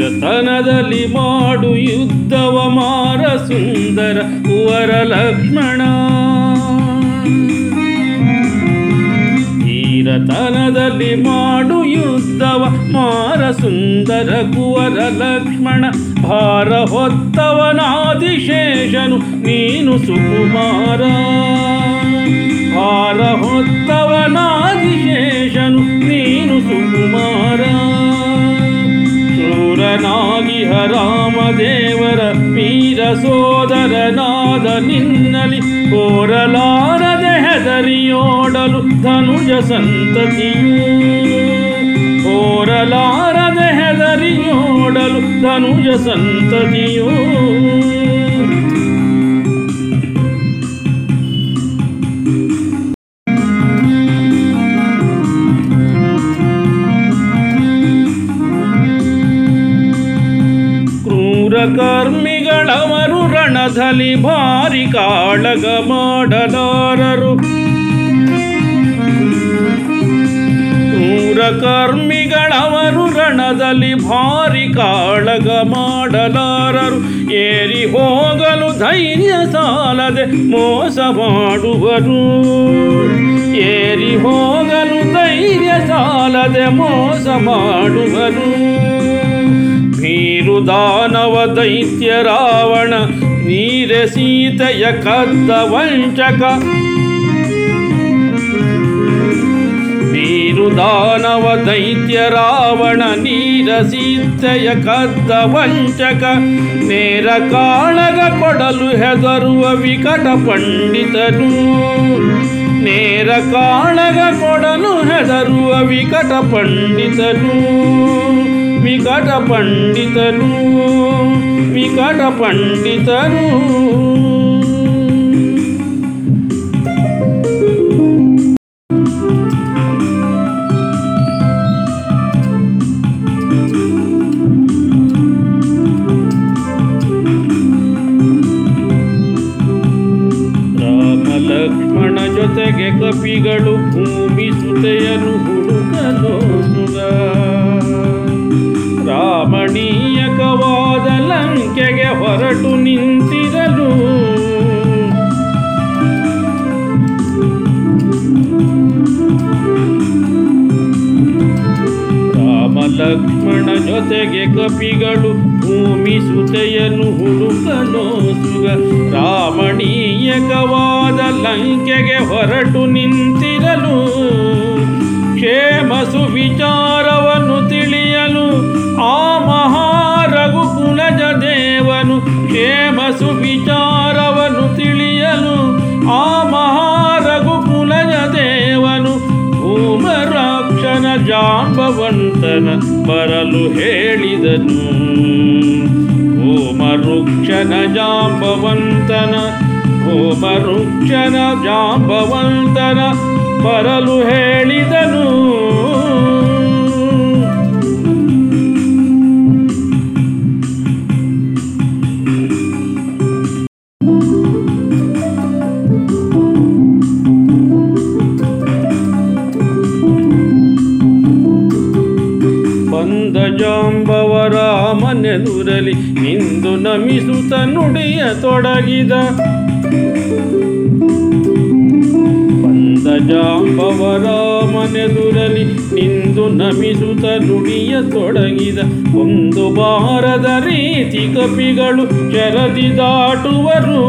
ತನದಲ್ಲಿ ಮಾಡು ಯುದ್ಧವ ಮಾರ ಸುಂದರ ಕುವರ ಲಕ್ಷ್ಮಣ. ವೀರತನದಲ್ಲಿ ಮಾಡು ಯುದ್ಧವ ಮಾರ ಸುಂದರ ಕುವರ ಲಕ್ಷ್ಮಣ. ಭಾರ ಹೊತ್ತವನಾದಿಶೇಷನು ನೀನು ಸುಕುಮಾರ. ಭಾರ ಹೊತ್ತವನಾದಿಶೇಷನು ನೀನು ಸುಕುಮಾರ. ಶೂರನಾಗಿ ರಾಮದೇವರ ವೀರ ಸೋದರನಾದ ನಿನ್ನಲಿ ಕೋರಲಾರದೆ ಹೆದರಿಯೋಡಲು ಧನುಜ ಸಂತತಿಯು. ಕೋರಲಾರದೆ ಹೆದರಿಯೋಡಲು ಧನುಜ ಸಂತತಿಯೂ. ಕರ್ಮಿಗಳವರು ರಣದಲ್ಲಿ ಭಾರಿ ಕಾಳಗ ಮಾಡಲಾರರು. ಕರ್ಮಿಗಳವರು ರಣದಲ್ಲಿ ಭಾರಿ ಕಾಳಗ ಮಾಡಲಾರರು. ಏರಿ ಹೋಗಲು ಧೈರ್ಯ ಸಾಲದೆ ಮೋಸ ಮಾಡುವರು. ಏರಿ ಹೋಗಲು ಧೈರ್ಯ ಸಾಲದೆ ಮೋಸ ಮಾಡುವರು. ದಾನವ ದೈತ್ಯ ರಾವಣ, ನೀರ ಸೀತೆಯ ಕದ್ದ ವಂಚಕ. ನೀರು ದಾನವ ದೈತ್ಯ ರಾವಣ, ನೀರ ಸೀತೆಯ ಕದ್ದ ವಂಚಕ. ನೇರ ಕಾಳಗ ಕೊಡಲು ಹೆದರುವ ವಿಕಟ ಪಂಡಿತನು. ನೇರ ಕಾಳಗ ಕೊಡಲು ಹೆದರುವ ವಿಕಟ ಪಂಡಿತನು. ವಿಕಟ ಪಂಡಿತನು ವಿಕಟ ಪಂಡಿತನು. ಜೊತೆಗೆ ಕಪಿಗಳು ಭೂಮಿ ಸುತೆಯನ್ನು ಹುಡುಕಲು ಸುಗ ರಾಮಣೀಯಕವಾದ ಲಂಕೆಗೆ ಹೊರಟು ನಿಂತಿರಲು. ಲಕ್ಷ್ಮಣ ಜೊತೆಗೆ ಕಪಿಗಳು ಭೂಮಿ ಸುತೆಯನ್ನು ಹುಡುಕಲು ಸುಗ ರಾಮಣೀಯಕವಾದ ಲಂಕೆಗೆ ಹೊರಟು ನಿಂತಿರಲು ದೇವನು ಕ್ಷೇಮ ಸುವಿಚಾರವನ್ನು ತಿಳಿಯಲು ಆ ಮಹಾರಘು ಕುಲಜ ದೇವನು, ಭೂಮರಾಕ್ಷನ ಜಾಂಬವಂತನ ಬರಲು ಹೇಳಿದನು. ಭೂಮರುಕ್ಷನ ಜಾಂಬವಂತನ ಭೂಮರುಕ್ಷನ ಜಾಂಬವಂತನ ಬರಲು ಹೇಳಿದನು. ಜಾಂಬವರ ಮನೆದುರಲಿ ನಿಂದು ನಮಿಸುತ್ತ ನುಡಿಯ ತೊಡಗಿದ. ಬಂದ ಜಾಂಬವರ ಮನೆದುರಲಿ ನಿಂದು ನಮಿಸುತ್ತ ನುಡಿಯ ತೊಡಗಿದ. ಒಂದು ಬಾರದ ರೀತಿ ಕಪಿಗಳು ಚರದಿ ದಾಟುವರು.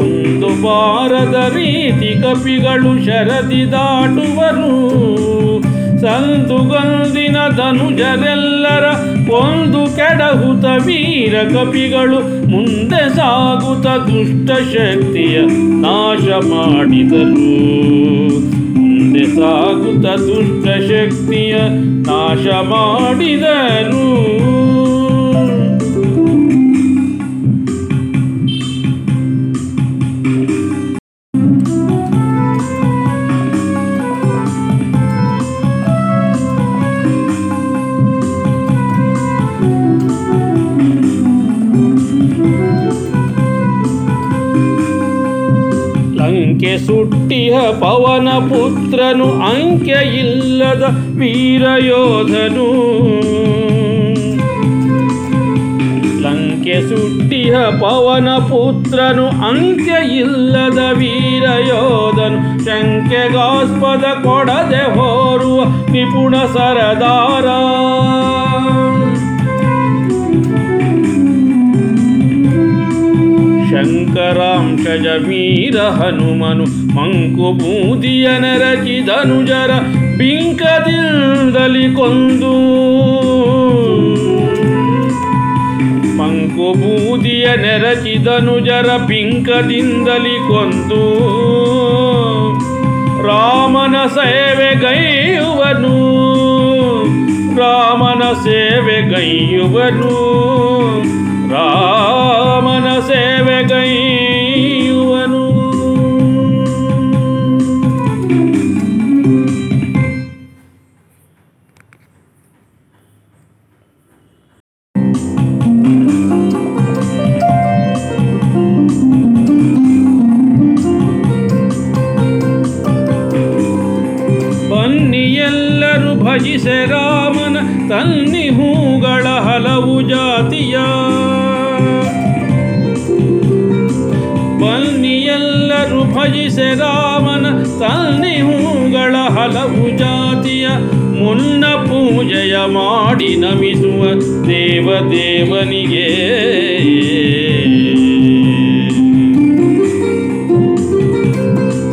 ಒಂದು ಬಾರದ ರೀತಿ ಕಪಿಗಳು ಶರದಿ ದಾಟುವರು. ಸಂದುಗಂದಿನ ಧನುಜರೆಲ್ಲರ ಒಂದು ಕೆಡಹುತ ವೀರ ಕಪಿಗಳು ಮುಂದೆ ಸಾಗುತ್ತ ದುಷ್ಟ ಶಕ್ತಿಯ ನಾಶ ಮಾಡಿದರು. ಮುಂದೆ ಸಾಗುತ್ತ ದುಷ್ಟ ಶಕ್ತಿಯ ನಾಶ ಮಾಡಿದರು. ಲಂಕೆ ಸುಟ್ಟಿಯ ಪವನ ಪುತ್ರನು ಅಂಕೆ ಇಲ್ಲದ ವೀರಯೋಧನು. ಲಂಕೆ ಸುಟ್ಟಿಯ ಪವನ ಪುತ್ರನು ಅಂಕೆ ಇಲ್ಲದ ವೀರಯೋಧನು. ಶಂಕೆಗಾಸ್ಪದ ಕೊಡದೆ ಹೋರುವ ನಿಪುಣ ಸರದಾರ. ಶಂಕರಾಂಶಜ ವೀರ ಹನುಮನು ಮಂಕು ಬೂದಿಯ ನರಚಿದನುಜರ ಬಿಂಕದಿಂದಲಿ ಕೊಂದು. ಮಂಕು ಬೂದಿಯ ರಾಮನ ಸೇವೆ ಬಿಂಕದಿಂದಲಿ ಕೊಂದು. ರಾಮನ ಸೇವೆಗೈಯುವನು ರಾಮನ ಸೇವೆಗೈಯುವನು ರಾಮನ ಜಾತಿಯ ಬನ್ನಿಯೆಲ್ಲರೂ ಭಜಿಸೆ ರಾಮನ ತನ್ನಿ ಹೂಗಳ ಹಲವು ಜಾತಿಯ ಮುನ್ನ ಪೂಜೆಯ ಮಾಡಿ ನಮಿಸುವ ದೇವ ದೇವನಿಗೆ.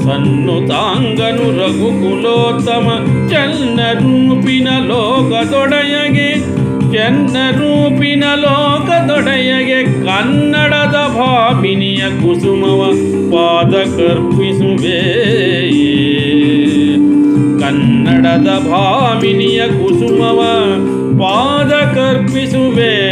ಸನ್ನುತಾಂಗನು ರಘುಕುಲೋತ್ತಮ ಚನ್ನ ರೂಪಿನ ಲೋಕದೊಡೆಯಗೆ ಚೆನ್ನ ರೂಪಿನ ಲೋಕದೊಡೆಯಗೆ ಕನ್ನಡದ ಭಾಮಿನಿಯ ಕುಸುಮವ ಪಾದ ಕರ್ಪಿಸುವೆ. ಕನ್ನಡದ ಭಾಮಿನಿಯ ಕುಸುಮವ ಪಾದ ಕರ್ಪಿಸುವೆ.